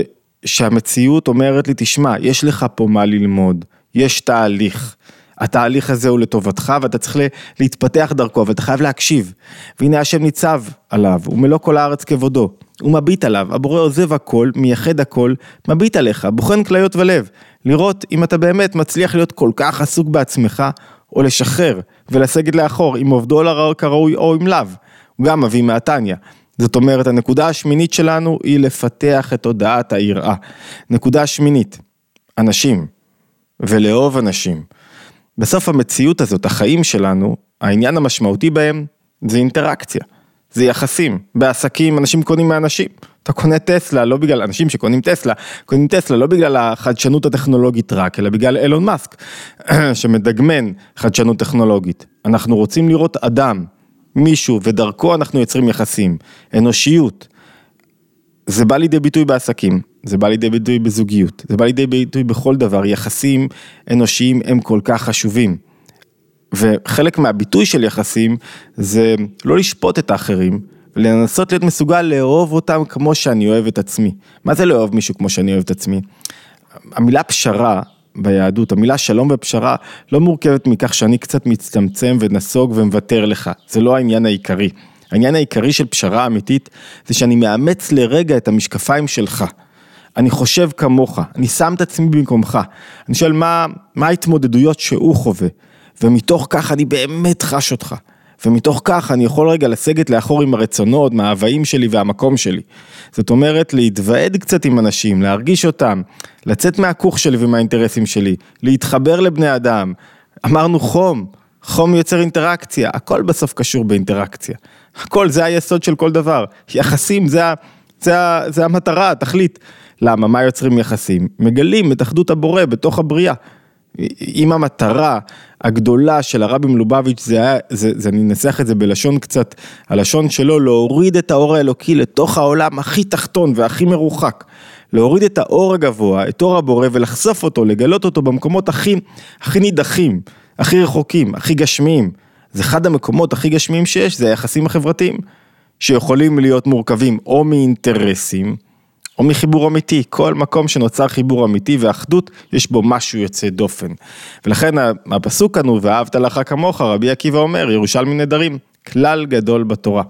שהמציאות אומרת לי, תשמע, יש לך פה מה ללמוד, יש תהליך. התהליך הזה הוא לטובתך ואתה צריך להתפתח דרכו ואתה חייב להקשיב. והנה השם ניצב עליו, ומלוא כל הארץ כבודו. הוא מביט עליו, הבורא עוזב הכל, מייחד הכל, מביט עליך, בוחן כליות ולב. לראות אם אתה באמת מצליח להיות כל כך עסוק בעצמך, או לשחרר ולסגת לאחור אם עובדו לרעו כראוי או אם לאו, הוא גם מביא מהתניא. זאת אומרת, הנקודה השמינית שלנו היא לפתח את תודעת היראה. נקודה שמינית, אנשים, ולאהוב אנשים. בסוף המציאות הזאת, החיים שלנו, העניין המשמעותי בהם זה אינטראקציה. זה יחסים, בעסקים אנשים קונים מאנשים, אתה קונה טסלה לא בגלל אנשים שקונים טסלה, קונים טסלה לא בגלל החדשנות הטכנולוגית רק, אלא בגלל אילון מאסק, *clears throat* שמדגמן חדשנות טכנולוגית. אנחנו רוצים לראות אדם, מישהו, ודרכו אנחנו יוצרים יחסים, אנושיות. זה בא לידי ביטוי בעסקים, זה בא לידי ביטוי בזוגיות, זה בא לידי ביטוי בכל דבר, יחסים אנושיים הם כל כך חשובים. וחלק מהביטוי של יחסים זה לא לשפוט את האחרים, ולנסות להיות מסוגל לאהוב אותם כמו שאני אוהב את עצמי. מה זה לאהוב מישהו כמו שאני אוהב את עצמי? המילה פשרה ביהדות, המילה שלום ופשרה לא מורכבת מכך שאני קצת מצטמצם ונסוג ומוותר לך, זה לא העניין העיקרי. העניין העיקרי של פשרה אמיתית זה שאני מאמץ לרגע את המשקפיים שלך. אני חושב כמוך, אני שם את עצמי במקומך, אני שואל מה, מה ההתמודדויות שהוא חווה. ומתוך כך אני באמת חש אותך. ומתוך כך אני יכול רגע לסגת לאחור עם הרצונות, מההוואים שלי והמקום שלי. זאת אומרת, להתוועד קצת עם אנשים, להרגיש אותם, לצאת מהכוך שלי ומהאינטרסים שלי, להתחבר לבני אדם. אמרנו חום, חום יוצר אינטראקציה, הכל בסוף קשור באינטראקציה. הכל, זה היסוד של כל דבר. יחסים, זה, זה, זה המטרה, התכלית. למה? מה יוצרים יחסים? מגלים את אחדות הבורא בתוך הבריאה. אם המטרה הגדולה של הרבי מלובביץ' זה היה, זה, זה, אני אנסח את זה בלשון קצת, הלשון שלו, להוריד את האור האלוקי לתוך העולם הכי תחתון והכי מרוחק. להוריד את האור הגבוה, את אור הבורא ולחשוף אותו, לגלות אותו במקומות הכי, הכי נידחים, הכי רחוקים, הכי גשמיים. זה אחד המקומות הכי גשמיים שיש, זה היחסים החברתיים, שיכולים להיות מורכבים או מאינטרסים, או מחיבור אמיתי, כל מקום שנוצר חיבור אמיתי ואחדות, יש בו משהו יוצא דופן. ולכן הפסוק כאן הוא, ואהבת לך כמוך, רבי עקיבא אומר, ירושלמי נדרים, כלל גדול בתורה.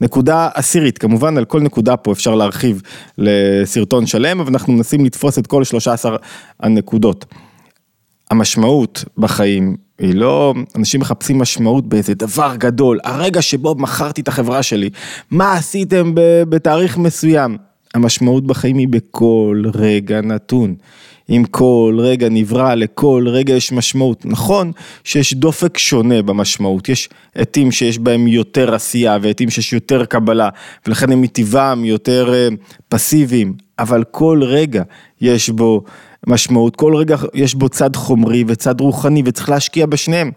נקודה עשירית, כמובן על כל נקודה פה אפשר להרחיב לסרטון שלם, אבל אנחנו מנסים לתפוס את כל 13 הנקודות. המשמעות בחיים היא לא, אנשים מחפשים משמעות באיזה דבר גדול, הרגע שבו מכרתי את החברה שלי, מה עשיתם בתאריך מסוים? המשמעות בחיים היא בכל רגע נתון. אם כל רגע נברא, לכל רגע יש משמעות. נכון שיש דופק שונה במשמעות, יש עתים שיש בהם יותר עשייה ועתים שיש יותר קבלה, ולכן הם מטבעם יותר אה, פסיביים, אבל כל רגע יש בו משמעות, כל רגע יש בו צד חומרי וצד רוחני וצריך להשקיע בשניהם.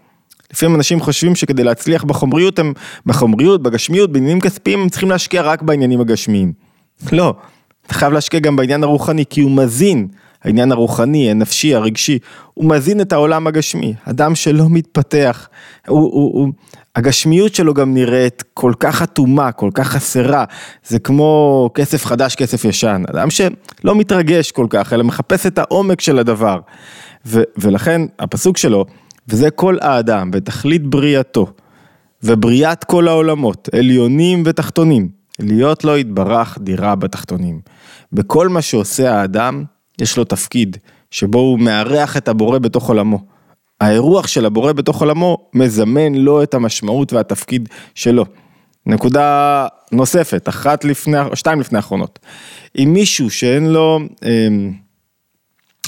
לפעמים אנשים חושבים שכדי להצליח בחומריות, הם בחומריות, בגשמיות, בעניינים כספיים, הם צריכים להשקיע רק בעניינים הגשמיים. לא, אתה חייב להשקיע גם בעניין הרוחני, כי הוא מזין, העניין הרוחני, הנפשי, הרגשי, הוא מזין את העולם הגשמי. אדם שלא מתפתח, הוא, הוא, הוא, הגשמיות שלו גם נראית כל כך אטומה, כל כך חסרה, זה כמו כסף חדש, כסף ישן. אדם שלא מתרגש כל כך, אלא מחפש את העומק של הדבר. ו, ולכן הפסוק שלו, וזה כל האדם, ותכלית בריאתו, ובריאת כל העולמות, עליונים ותחתונים, להיות לו יתברך דירה בתחתונים. בכל מה שעושה האדם, יש לו תפקיד, שבו הוא מארח את הבורא בתוך עולמו. האירוח של הבורא בתוך עולמו מזמן לו את המשמעות והתפקיד שלו. נקודה נוספת, אחת לפני, שתיים לפני האחרונות. אם מישהו שאין לו, אמ,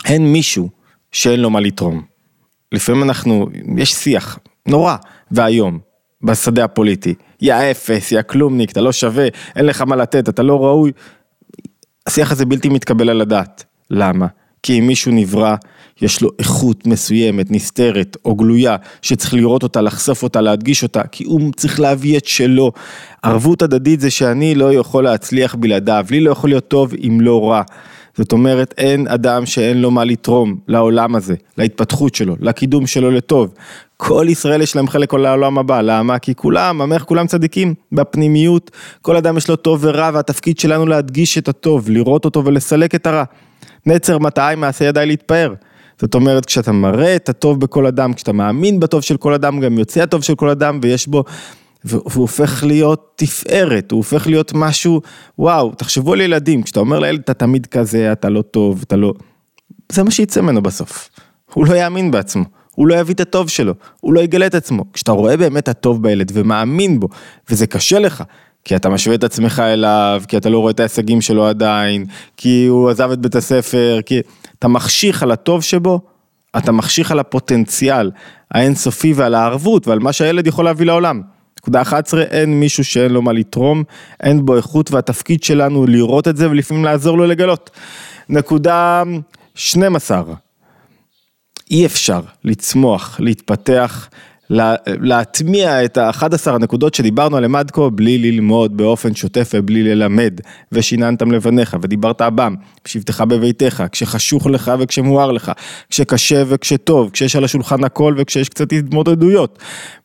אין מישהו שאין לו מה לתרום. לפעמים אנחנו, יש שיח נורא ואיום בשדה הפוליטי. יא אפס, יא כלומניק, אתה לא שווה, אין לך מה לתת, אתה לא ראוי. השיח הזה בלתי מתקבל על הדעת. למה? כי אם מישהו נברא, יש לו איכות מסוימת, נסתרת או גלויה, שצריך לראות אותה, לחשוף אותה, להדגיש אותה, כי הוא צריך להביא את שלו. ערבות הדדית זה שאני לא יכול להצליח בלעדיו, לי לא יכול להיות טוב אם לא רע. זאת אומרת, אין אדם שאין לו מה לתרום לעולם הזה, להתפתחות שלו, לקידום שלו לטוב. כל ישראל יש להם חלק לעולם הבא, למה? כי כולם, המלך כולם צדיקים, בפנימיות, כל אדם יש לו טוב ורע, והתפקיד שלנו להדגיש את הטוב, לראות אותו ולסלק את הרע. נצר מטעי מעשה ידיי להתפאר. זאת אומרת, כשאתה מראה את הטוב בכל אדם, כשאתה מאמין בטוב של כל אדם, גם יוצא הטוב של כל אדם, ויש בו, והוא הופך להיות תפארת, הוא הופך להיות משהו, וואו, תחשבו על ילדים, כשאתה אומר לילד, אתה תמיד כזה, אתה לא טוב, אתה לא... זה מה שיצא ממנו בסוף. הוא לא יאמין בעצמו. הוא לא יביא את הטוב שלו, הוא לא יגלה את עצמו. כשאתה רואה באמת הטוב בילד ומאמין בו, וזה קשה לך, כי אתה משווה את עצמך אליו, כי אתה לא רואה את ההישגים שלו עדיין, כי הוא עזב את בית הספר, כי אתה מחשיך על הטוב שבו, אתה מחשיך על הפוטנציאל האינסופי ועל הערבות ועל מה שהילד יכול להביא לעולם. נקודה 11, אין מישהו שאין לו מה לתרום, אין בו איכות והתפקיד שלנו לראות את זה ולפעמים לעזור לו לגלות. נקודה 12, אי אפשר לצמוח, להתפתח, להטמיע את ה-11 הנקודות שדיברנו עליהם עד כה בלי ללמוד באופן שוטף ובלי ללמד. ושיננתם לבניך ודיברת עבם בשבתך בביתך כשחשוך לך וכשמואר לך כשקשה וכשטוב כשיש על השולחן הכל וכשיש קצת התמודדויות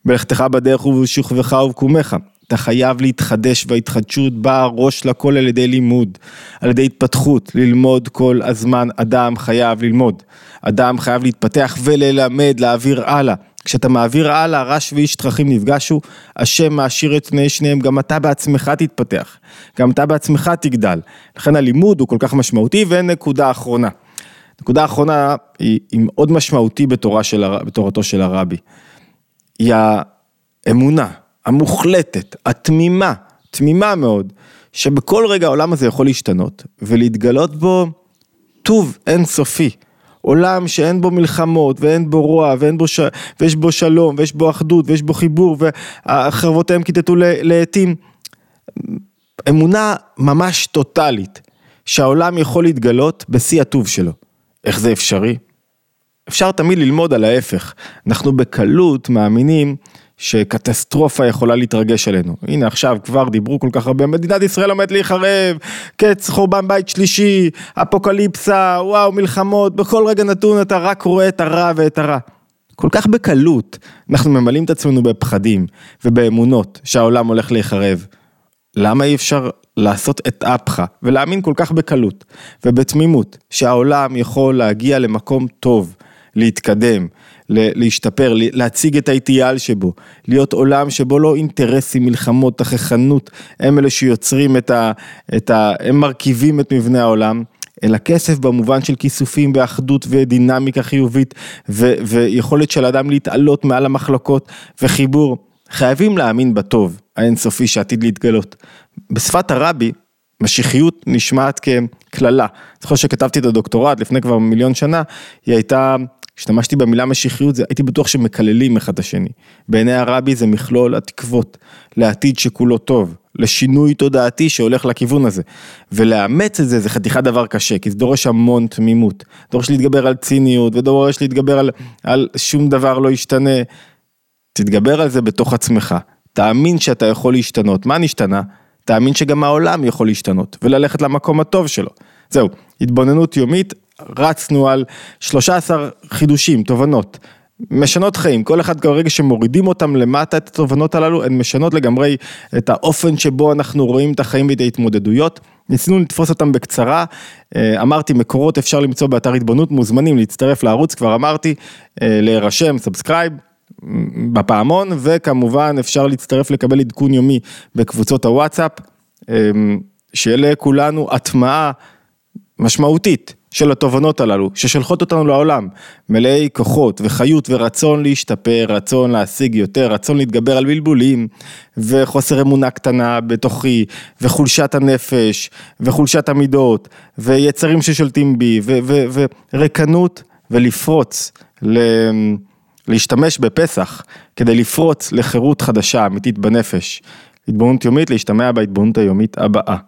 בלכתך בדרך ובשוכבך ובקומך אתה חייב להתחדש וההתחדשות באה ראש לכל על ידי לימוד, על ידי התפתחות, ללמוד כל הזמן, אדם חייב ללמוד, אדם חייב להתפתח וללמד, להעביר הלאה. כשאתה מעביר הלאה, רש ואיש תככים נפגשו, השם מעשיר את פני שניהם, גם אתה בעצמך תתפתח, גם אתה בעצמך תגדל. לכן הלימוד הוא כל כך משמעותי, ונקודה אחרונה. נקודה אחרונה היא, היא מאוד משמעותי בתורה של, בתורתו של הרבי. היא האמונה המוחלטת, התמימה, תמימה מאוד, שבכל רגע העולם הזה יכול להשתנות ולהתגלות בו טוב אינסופי. עולם שאין בו מלחמות ואין בו רוע ואין בו ש... ויש בו שלום ויש בו אחדות ויש בו חיבור וחרבותיהם כיתתו לעתים. אמונה ממש טוטאלית שהעולם יכול להתגלות בשיא הטוב שלו. איך זה אפשרי? אפשר תמיד ללמוד על ההפך. אנחנו בקלות מאמינים שקטסטרופה יכולה להתרגש עלינו. הנה עכשיו כבר דיברו כל כך הרבה, מדינת ישראל עומדת להיחרב, קץ חורבן בית שלישי, אפוקליפסה, וואו מלחמות, בכל רגע נתון אתה רק רואה את הרע ואת הרע. כל כך בקלות אנחנו ממלאים את עצמנו בפחדים ובאמונות שהעולם הולך להיחרב. למה אי אפשר לעשות את אפך ולהאמין כל כך בקלות ובתמימות שהעולם יכול להגיע למקום טוב, להתקדם, להשתפר, להציג את האיטיאל שבו, להיות עולם שבו לא אינטרסים, מלחמות, תככנות, הם אלה שיוצרים את ה... את ה הם מרכיבים את מבנה העולם. אלא כסף במובן של כיסופים ואחדות ודינמיקה חיובית ו- ויכולת של אדם להתעלות מעל המחלוקות וחיבור. חייבים להאמין בטוב האינסופי שעתיד להתגלות. בשפת הרבי, משיחיות נשמעת כקללה. זוכר שכתבתי את הדוקטורט לפני כבר מיליון שנה, היא הייתה השתמשתי במילה משיחיות, הייתי בטוח שמקללים אחד את השני. בעיני הרבי זה מכלול התקוות לעתיד שכולו טוב, לשינוי תודעתי שהולך לכיוון הזה. ולאמץ את זה זה חתיכת דבר קשה, כי זה דורש המון תמימות. דורש להתגבר על ציניות, ודורש להתגבר על, על שום דבר לא ישתנה. תתגבר על זה בתוך עצמך. תאמין שאתה יכול להשתנות. מה נשתנה? תאמין שגם העולם יכול להשתנות, וללכת למקום הטוב שלו. זהו, התבוננות יומית, רצנו על 13 חידושים, תובנות. משנות חיים, כל אחד כרגע שמורידים אותם למטה את התובנות הללו, הן משנות לגמרי את האופן שבו אנחנו רואים את החיים ואת ההתמודדויות. ניסינו לתפוס אותם בקצרה, אה, אמרתי מקורות אפשר למצוא באתר התבוננות, מוזמנים להצטרף לערוץ, כבר אמרתי, אה, להירשם, subscribe. בפעמון וכמובן אפשר להצטרף לקבל עדכון יומי בקבוצות הוואטסאפ, אה, שיהיה לכולנו הטמעה משמעותית של התובנות הללו, ששולחות אותנו לעולם, מלאי כוחות וחיות ורצון להשתפר, רצון להשיג יותר, רצון להתגבר על בלבולים, וחוסר אמונה קטנה בתוכי, וחולשת הנפש, וחולשת המידות, ויצרים ששולטים בי, ורקנות, ולפרוץ, ל... להשתמש בפסח, כדי לפרוץ לחירות חדשה אמיתית בנפש. התבוננות יומית, להשתמע בהתבוננות היומית הבאה.